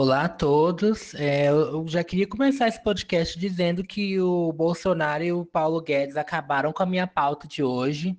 Olá a todos. É, eu já queria começar esse podcast dizendo que o Bolsonaro e o Paulo Guedes acabaram com a minha pauta de hoje.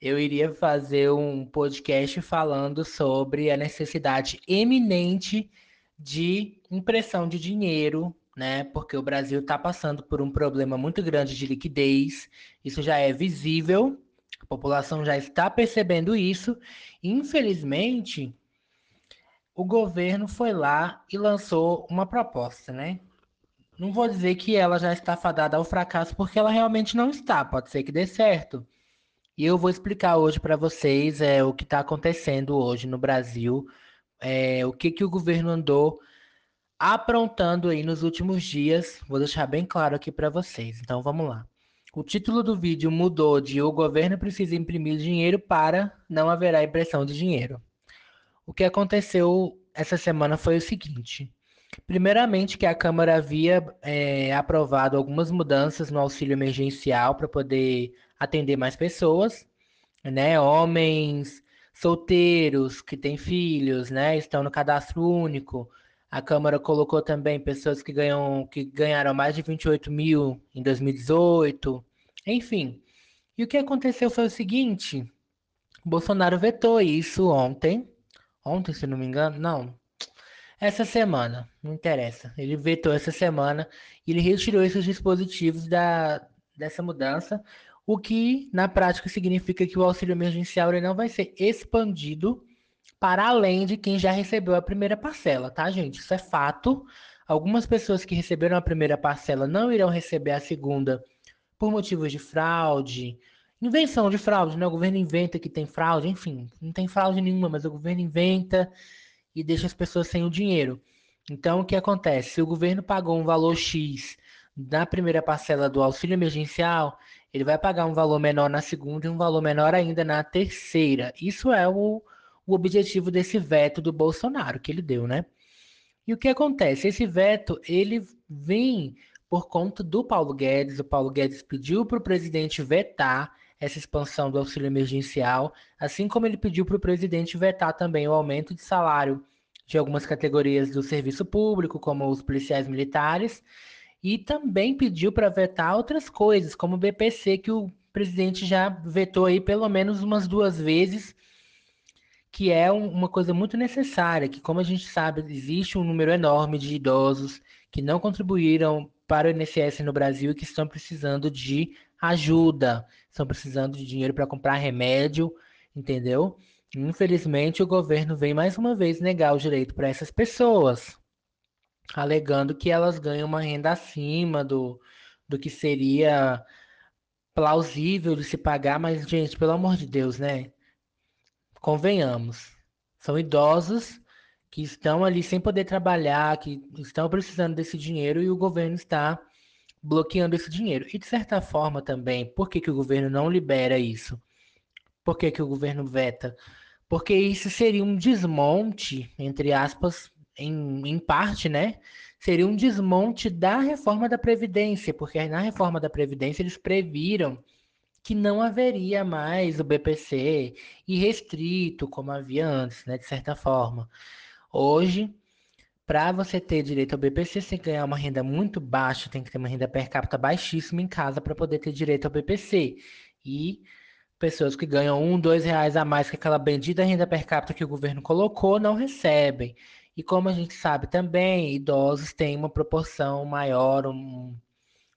Eu iria fazer um podcast falando sobre a necessidade eminente de impressão de dinheiro, né? Porque o Brasil está passando por um problema muito grande de liquidez. Isso já é visível, a população já está percebendo isso. Infelizmente, o governo foi lá e lançou uma proposta, né? Não vou dizer que ela já está fadada ao fracasso, porque ela realmente não está. Pode ser que dê certo. E eu vou explicar hoje para vocês é, o que está acontecendo hoje no Brasil, é, o que, que o governo andou aprontando aí nos últimos dias. Vou deixar bem claro aqui para vocês. Então vamos lá. O título do vídeo mudou de O governo precisa imprimir dinheiro para Não haverá impressão de dinheiro. O que aconteceu essa semana foi o seguinte. Primeiramente, que a Câmara havia é, aprovado algumas mudanças no auxílio emergencial para poder atender mais pessoas, né? Homens solteiros que têm filhos, né? Estão no cadastro único. A Câmara colocou também pessoas que, ganham, que ganharam mais de 28 mil em 2018. Enfim. E o que aconteceu foi o seguinte: Bolsonaro vetou isso ontem, Ontem, se não me engano, não. Essa semana, não interessa. Ele vetou essa semana e ele retirou esses dispositivos da, dessa mudança, o que na prática significa que o auxílio emergencial não vai ser expandido para além de quem já recebeu a primeira parcela, tá, gente? Isso é fato. Algumas pessoas que receberam a primeira parcela não irão receber a segunda por motivos de fraude, Invenção de fraude, né? O governo inventa que tem fraude, enfim, não tem fraude nenhuma, mas o governo inventa e deixa as pessoas sem o dinheiro. Então, o que acontece? Se o governo pagou um valor X na primeira parcela do auxílio emergencial, ele vai pagar um valor menor na segunda e um valor menor ainda na terceira. Isso é o, o objetivo desse veto do Bolsonaro que ele deu, né? E o que acontece? Esse veto, ele vem por conta do Paulo Guedes. O Paulo Guedes pediu para o presidente vetar essa expansão do auxílio emergencial, assim como ele pediu para o presidente vetar também o aumento de salário de algumas categorias do serviço público, como os policiais militares, e também pediu para vetar outras coisas, como o BPC, que o presidente já vetou aí pelo menos umas duas vezes, que é um, uma coisa muito necessária, que como a gente sabe, existe um número enorme de idosos que não contribuíram para o INSS no Brasil e que estão precisando de ajuda, estão precisando de dinheiro para comprar remédio, entendeu? Infelizmente, o governo vem mais uma vez negar o direito para essas pessoas, alegando que elas ganham uma renda acima do, do que seria plausível de se pagar, mas, gente, pelo amor de Deus, né? Convenhamos. São idosos que estão ali sem poder trabalhar, que estão precisando desse dinheiro e o governo está bloqueando esse dinheiro. E de certa forma também, por que, que o governo não libera isso? Por que, que o governo veta? Porque isso seria um desmonte, entre aspas, em, em parte, né? Seria um desmonte da reforma da Previdência, porque na reforma da Previdência eles previram que não haveria mais o BPC irrestrito, como havia antes, né? De certa forma. Hoje, para você ter direito ao BPC, você ganhar uma renda muito baixa, tem que ter uma renda per capita baixíssima em casa para poder ter direito ao BPC. E pessoas que ganham um, dois reais a mais que aquela bendita renda per capita que o governo colocou não recebem. E como a gente sabe também, idosos têm uma proporção maior, um,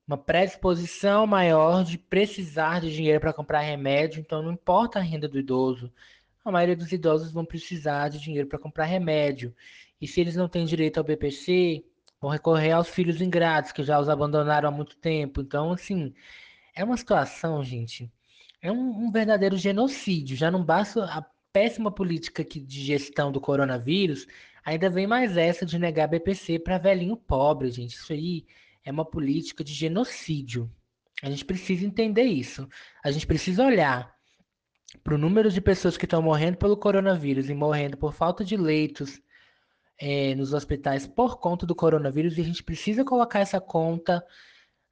uma predisposição maior de precisar de dinheiro para comprar remédio, então não importa a renda do idoso, a maioria dos idosos vão precisar de dinheiro para comprar remédio. E se eles não têm direito ao BPC, vão recorrer aos filhos ingratos, que já os abandonaram há muito tempo. Então, assim, é uma situação, gente, é um, um verdadeiro genocídio. Já não basta a péssima política de gestão do coronavírus, ainda vem mais essa de negar BPC para velhinho pobre, gente. Isso aí é uma política de genocídio. A gente precisa entender isso. A gente precisa olhar para o número de pessoas que estão morrendo pelo coronavírus e morrendo por falta de leitos, é, nos hospitais por conta do coronavírus e a gente precisa colocar essa conta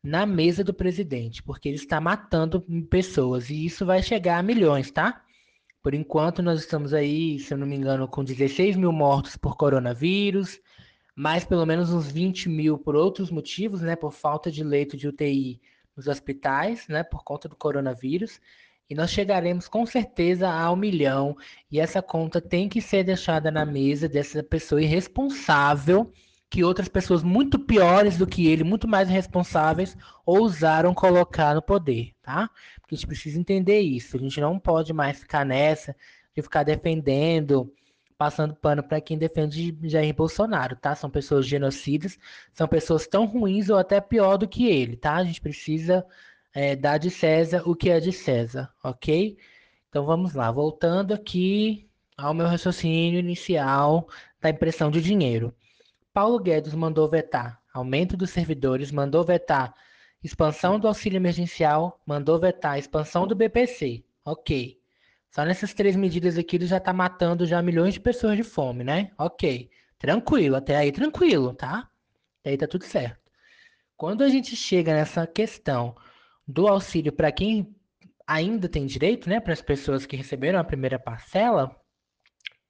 na mesa do presidente, porque ele está matando pessoas e isso vai chegar a milhões, tá? Por enquanto, nós estamos aí, se eu não me engano, com 16 mil mortos por coronavírus, mais pelo menos uns 20 mil por outros motivos, né? Por falta de leito de UTI nos hospitais, né? Por conta do coronavírus. E nós chegaremos com certeza a um milhão. E essa conta tem que ser deixada na mesa dessa pessoa irresponsável que outras pessoas muito piores do que ele, muito mais responsáveis, ousaram colocar no poder, tá? Porque a gente precisa entender isso. A gente não pode mais ficar nessa de ficar defendendo, passando pano para quem defende Jair Bolsonaro, tá? São pessoas genocidas, são pessoas tão ruins ou até pior do que ele, tá? A gente precisa é, dar de César o que é de César, ok? Então vamos lá, voltando aqui ao meu raciocínio inicial da impressão de dinheiro. Paulo Guedes mandou vetar aumento dos servidores, mandou vetar expansão do auxílio emergencial, mandou vetar expansão do BPC. Ok. Só nessas três medidas aqui ele já está matando já milhões de pessoas de fome, né? Ok. Tranquilo, até aí tranquilo, tá? Até aí tá tudo certo. Quando a gente chega nessa questão do auxílio para quem ainda tem direito, né, para as pessoas que receberam a primeira parcela,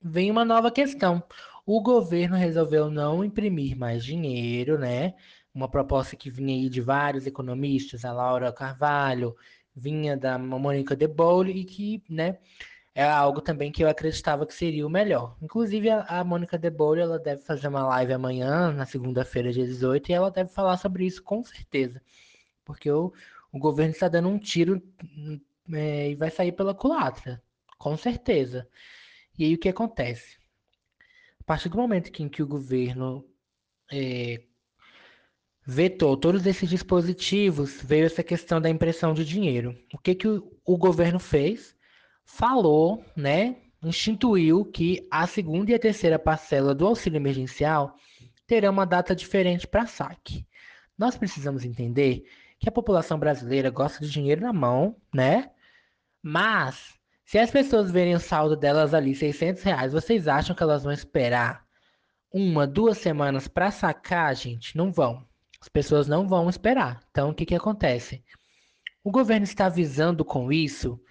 vem uma nova questão o governo resolveu não imprimir mais dinheiro, né? Uma proposta que vinha aí de vários economistas, a Laura Carvalho, vinha da Mônica De Bolle e que, né, é algo também que eu acreditava que seria o melhor. Inclusive, a, a Mônica De Bolle, ela deve fazer uma live amanhã, na segunda-feira, dia 18, e ela deve falar sobre isso com certeza. Porque o, o governo está dando um tiro é, e vai sair pela culatra, com certeza. E aí o que acontece? A partir do momento em que o governo é, vetou todos esses dispositivos, veio essa questão da impressão de dinheiro. O que, que o, o governo fez? Falou, né, instituiu que a segunda e a terceira parcela do auxílio emergencial terão uma data diferente para saque. Nós precisamos entender que a população brasileira gosta de dinheiro na mão, né? Mas se as pessoas verem o saldo delas ali, 600 reais, vocês acham que elas vão esperar uma, duas semanas para sacar, gente? Não vão. As pessoas não vão esperar. Então, o que, que acontece? O governo está visando com isso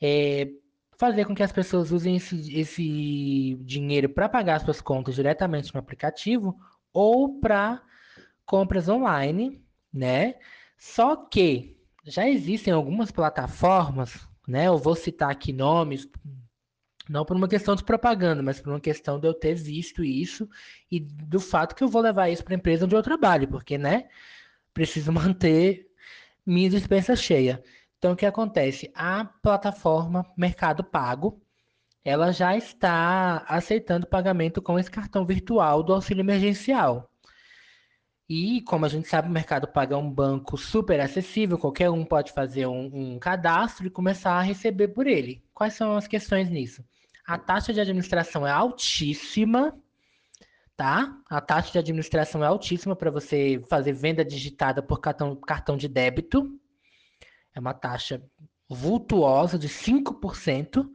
é, fazer com que as pessoas usem esse, esse dinheiro para pagar suas contas diretamente no aplicativo ou para compras online, né? Só que já existem algumas plataformas né? Eu vou citar aqui nomes, não por uma questão de propaganda, mas por uma questão de eu ter visto isso e do fato que eu vou levar isso para a empresa onde eu trabalho, porque, né? Preciso manter minha dispensa cheia. Então, o que acontece? A plataforma Mercado Pago, ela já está aceitando pagamento com esse cartão virtual do auxílio emergencial. E, como a gente sabe, o Mercado Pago é um banco super acessível, qualquer um pode fazer um, um, cadastro e começar a receber por ele. Quais são as questões nisso? A taxa de administração é altíssima, tá? A taxa de administração é altíssima para você fazer venda digitada por cartão, cartão de débito. É uma taxa vultuosa de 5%.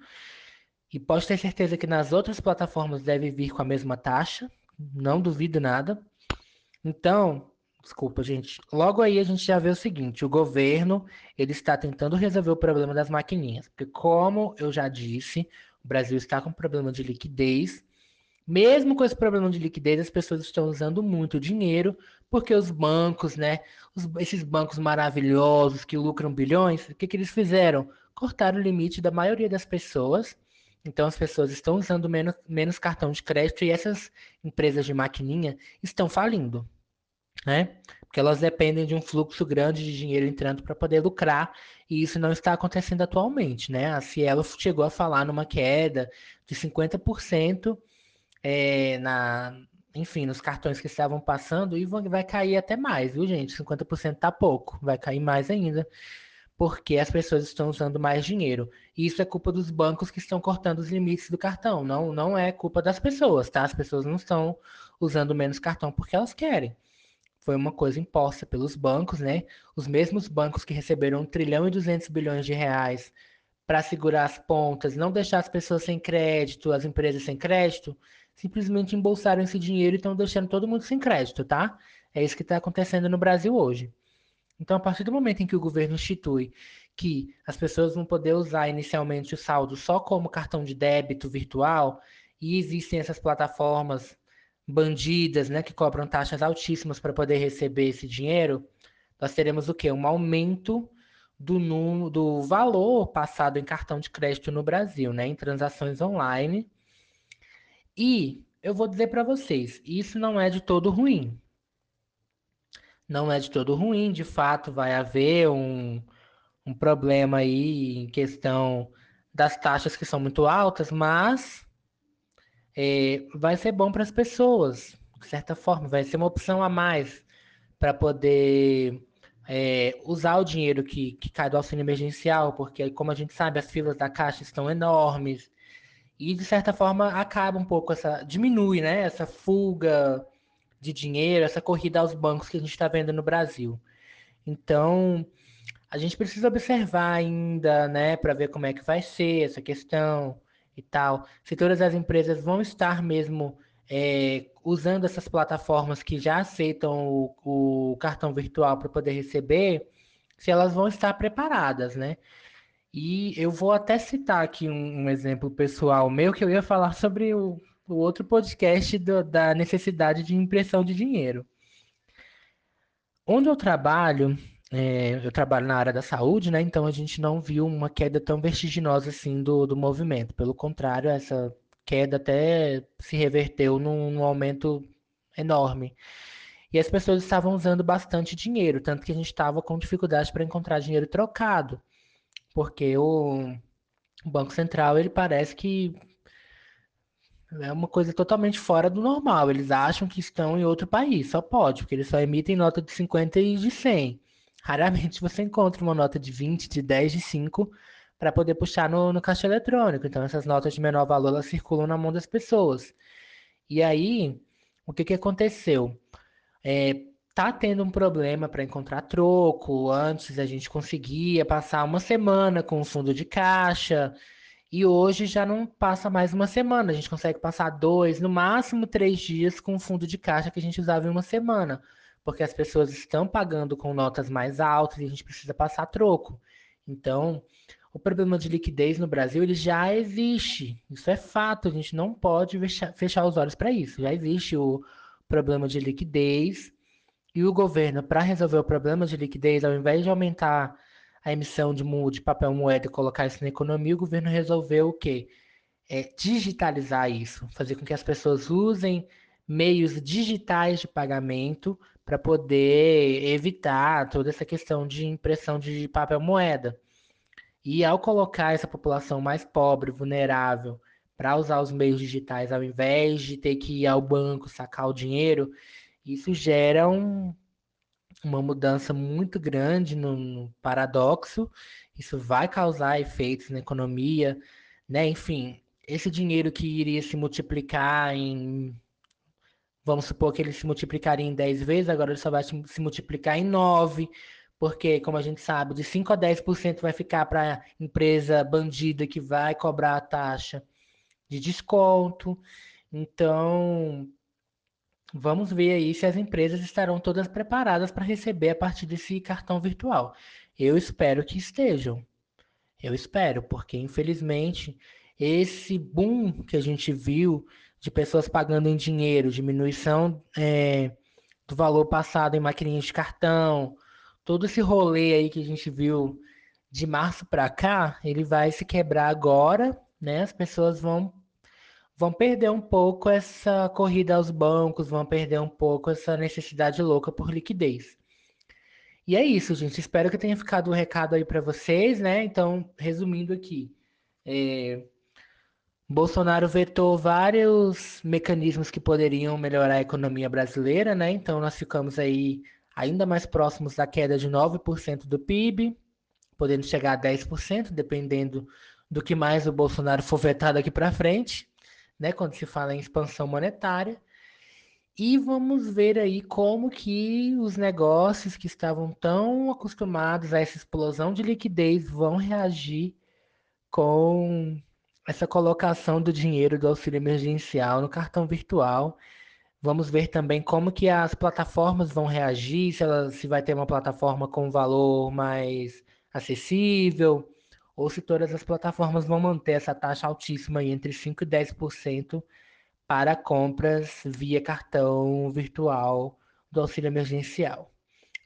E pode ter certeza que nas outras plataformas deve vir com a mesma taxa. Não duvido nada. Então, desculpa, gente. Logo aí a gente já vê o seguinte: o governo ele está tentando resolver o problema das maquininhas, porque como eu já disse, o Brasil está com problema de liquidez. Mesmo com esse problema de liquidez, as pessoas estão usando muito dinheiro, porque os bancos, né, os, esses bancos maravilhosos que lucram bilhões, o que, que eles fizeram? Cortaram o limite da maioria das pessoas então as pessoas estão usando menos, menos cartão de crédito e essas empresas de maquininha estão falindo, né? Porque elas dependem de um fluxo grande de dinheiro entrando para poder lucrar e isso não está acontecendo atualmente, né? A Cielo chegou a falar numa queda de 50% é, na, enfim, nos cartões que estavam passando e vai cair até mais, viu, gente? 50% tá pouco, vai cair mais ainda porque as pessoas estão usando mais dinheiro. E isso é culpa dos bancos que estão cortando os limites do cartão. Não, não é culpa das pessoas, tá? As pessoas não estão usando menos cartão porque elas querem. Foi uma coisa imposta pelos bancos, né? Os mesmos bancos que receberam 1 trilhão e 200 bilhões de reais para segurar as pontas, não deixar as pessoas sem crédito, as empresas sem crédito, simplesmente embolsaram esse dinheiro e estão deixando todo mundo sem crédito, tá? É isso que está acontecendo no Brasil hoje. Então, a partir do momento em que o governo institui que as pessoas vão poder usar inicialmente o saldo só como cartão de débito virtual, e existem essas plataformas bandidas, né, que cobram taxas altíssimas para poder receber esse dinheiro, nós teremos o quê? Um aumento do, número, do valor passado em cartão de crédito no Brasil, né, em transações online. E eu vou dizer para vocês, isso não é de todo ruim. Não é de todo ruim, de fato vai haver um, um problema aí em questão das taxas que são muito altas, mas é, vai ser bom para as pessoas, de certa forma, vai ser uma opção a mais para poder é, usar o dinheiro que, que cai do auxílio emergencial, porque, como a gente sabe, as filas da Caixa estão enormes e, de certa forma, acaba um pouco essa. diminui, né? Essa fuga de dinheiro, essa corrida aos bancos que a gente está vendo no Brasil. Então, a gente precisa observar ainda, né, para ver como é que vai ser essa questão e tal. Se todas as empresas vão estar mesmo é, usando essas plataformas que já aceitam o, o cartão virtual para poder receber, se elas vão estar preparadas, né? E eu vou até citar aqui um, um exemplo pessoal meu que eu ia falar sobre o, o outro podcast do, da necessidade de impressão de dinheiro. Onde eu trabalho, é, eu trabalho na área da saúde, né? Então a gente não viu uma queda tão vertiginosa assim do, do movimento. Pelo contrário, essa queda até se reverteu num, num aumento enorme. E as pessoas estavam usando bastante dinheiro, tanto que a gente estava com dificuldade para encontrar dinheiro trocado, porque o, Banco Central ele parece que é uma coisa totalmente fora do normal. Eles acham que estão em outro país, só pode, porque eles só emitem nota de 50 e de 100. Raramente você encontra uma nota de 20, de 10, de 5 para poder puxar no, no caixa eletrônico. Então, essas notas de menor valor elas circulam na mão das pessoas. E aí, o que, que aconteceu? É, tá tendo um problema para encontrar troco. Antes a gente conseguia passar uma semana com o fundo de caixa. E hoje já não passa mais uma semana. A gente consegue passar dois, no máximo três dias com o fundo de caixa que a gente usava em uma semana. Porque as pessoas estão pagando com notas mais altas e a gente precisa passar troco. Então, o problema de liquidez no Brasil ele já existe. Isso é fato, a gente não pode fechar os olhos para isso. Já existe o problema de liquidez e o governo, para resolver o problema de liquidez, ao invés de aumentar a emissão de, de papel moeda e colocar isso na economia, o governo resolveu o quê? É, digitalizar isso, fazer com que as pessoas usem meios digitais de pagamento para poder evitar toda essa questão de impressão de papel moeda. E ao colocar essa população mais pobre, vulnerável, para usar os meios digitais ao invés de ter que ir ao banco sacar o dinheiro, isso gera um, uma mudança muito grande no, no, paradoxo. Isso vai causar efeitos na economia, né? Enfim, esse dinheiro que iria se multiplicar em. Vamos supor que ele se multiplicaria em 10 vezes, agora ele só vai se multiplicar em 9 porque, como a gente sabe, de 5 a 10% vai ficar para a empresa bandida que vai cobrar a taxa de desconto. Então, vamos ver aí se as empresas estarão todas preparadas para receber a partir desse cartão virtual. Eu espero que estejam. Eu espero, porque infelizmente esse boom que a gente viu de pessoas pagando em dinheiro, diminuição é, do valor passado em maquininhas de cartão, todo esse rolê aí que a gente viu de março para cá, ele vai se quebrar agora, né? As pessoas vão vão perder um pouco essa corrida aos bancos, vão perder um pouco essa necessidade louca por liquidez. E é isso, gente. Espero que tenha ficado o um recado aí para vocês, né? Então, resumindo aqui, é... Bolsonaro vetou vários mecanismos que poderiam melhorar a economia brasileira, né? Então, nós ficamos aí ainda mais próximos da queda de 9% do PIB, podendo chegar a 10%, dependendo do que mais o Bolsonaro for vetado aqui para frente, né, quando se fala em expansão monetária. E vamos ver aí como que os negócios que estavam tão acostumados a essa explosão de liquidez vão reagir com essa colocação do dinheiro do auxílio emergencial no cartão virtual Vamos ver também como que as plataformas vão reagir, se, ela, se vai ter uma plataforma com valor mais acessível, ou se todas as plataformas vão manter essa taxa altíssima aí, entre 5% e 10% para compras via cartão virtual do auxílio emergencial.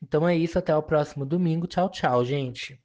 Então é isso, até o próximo domingo. Tchau, tchau, gente.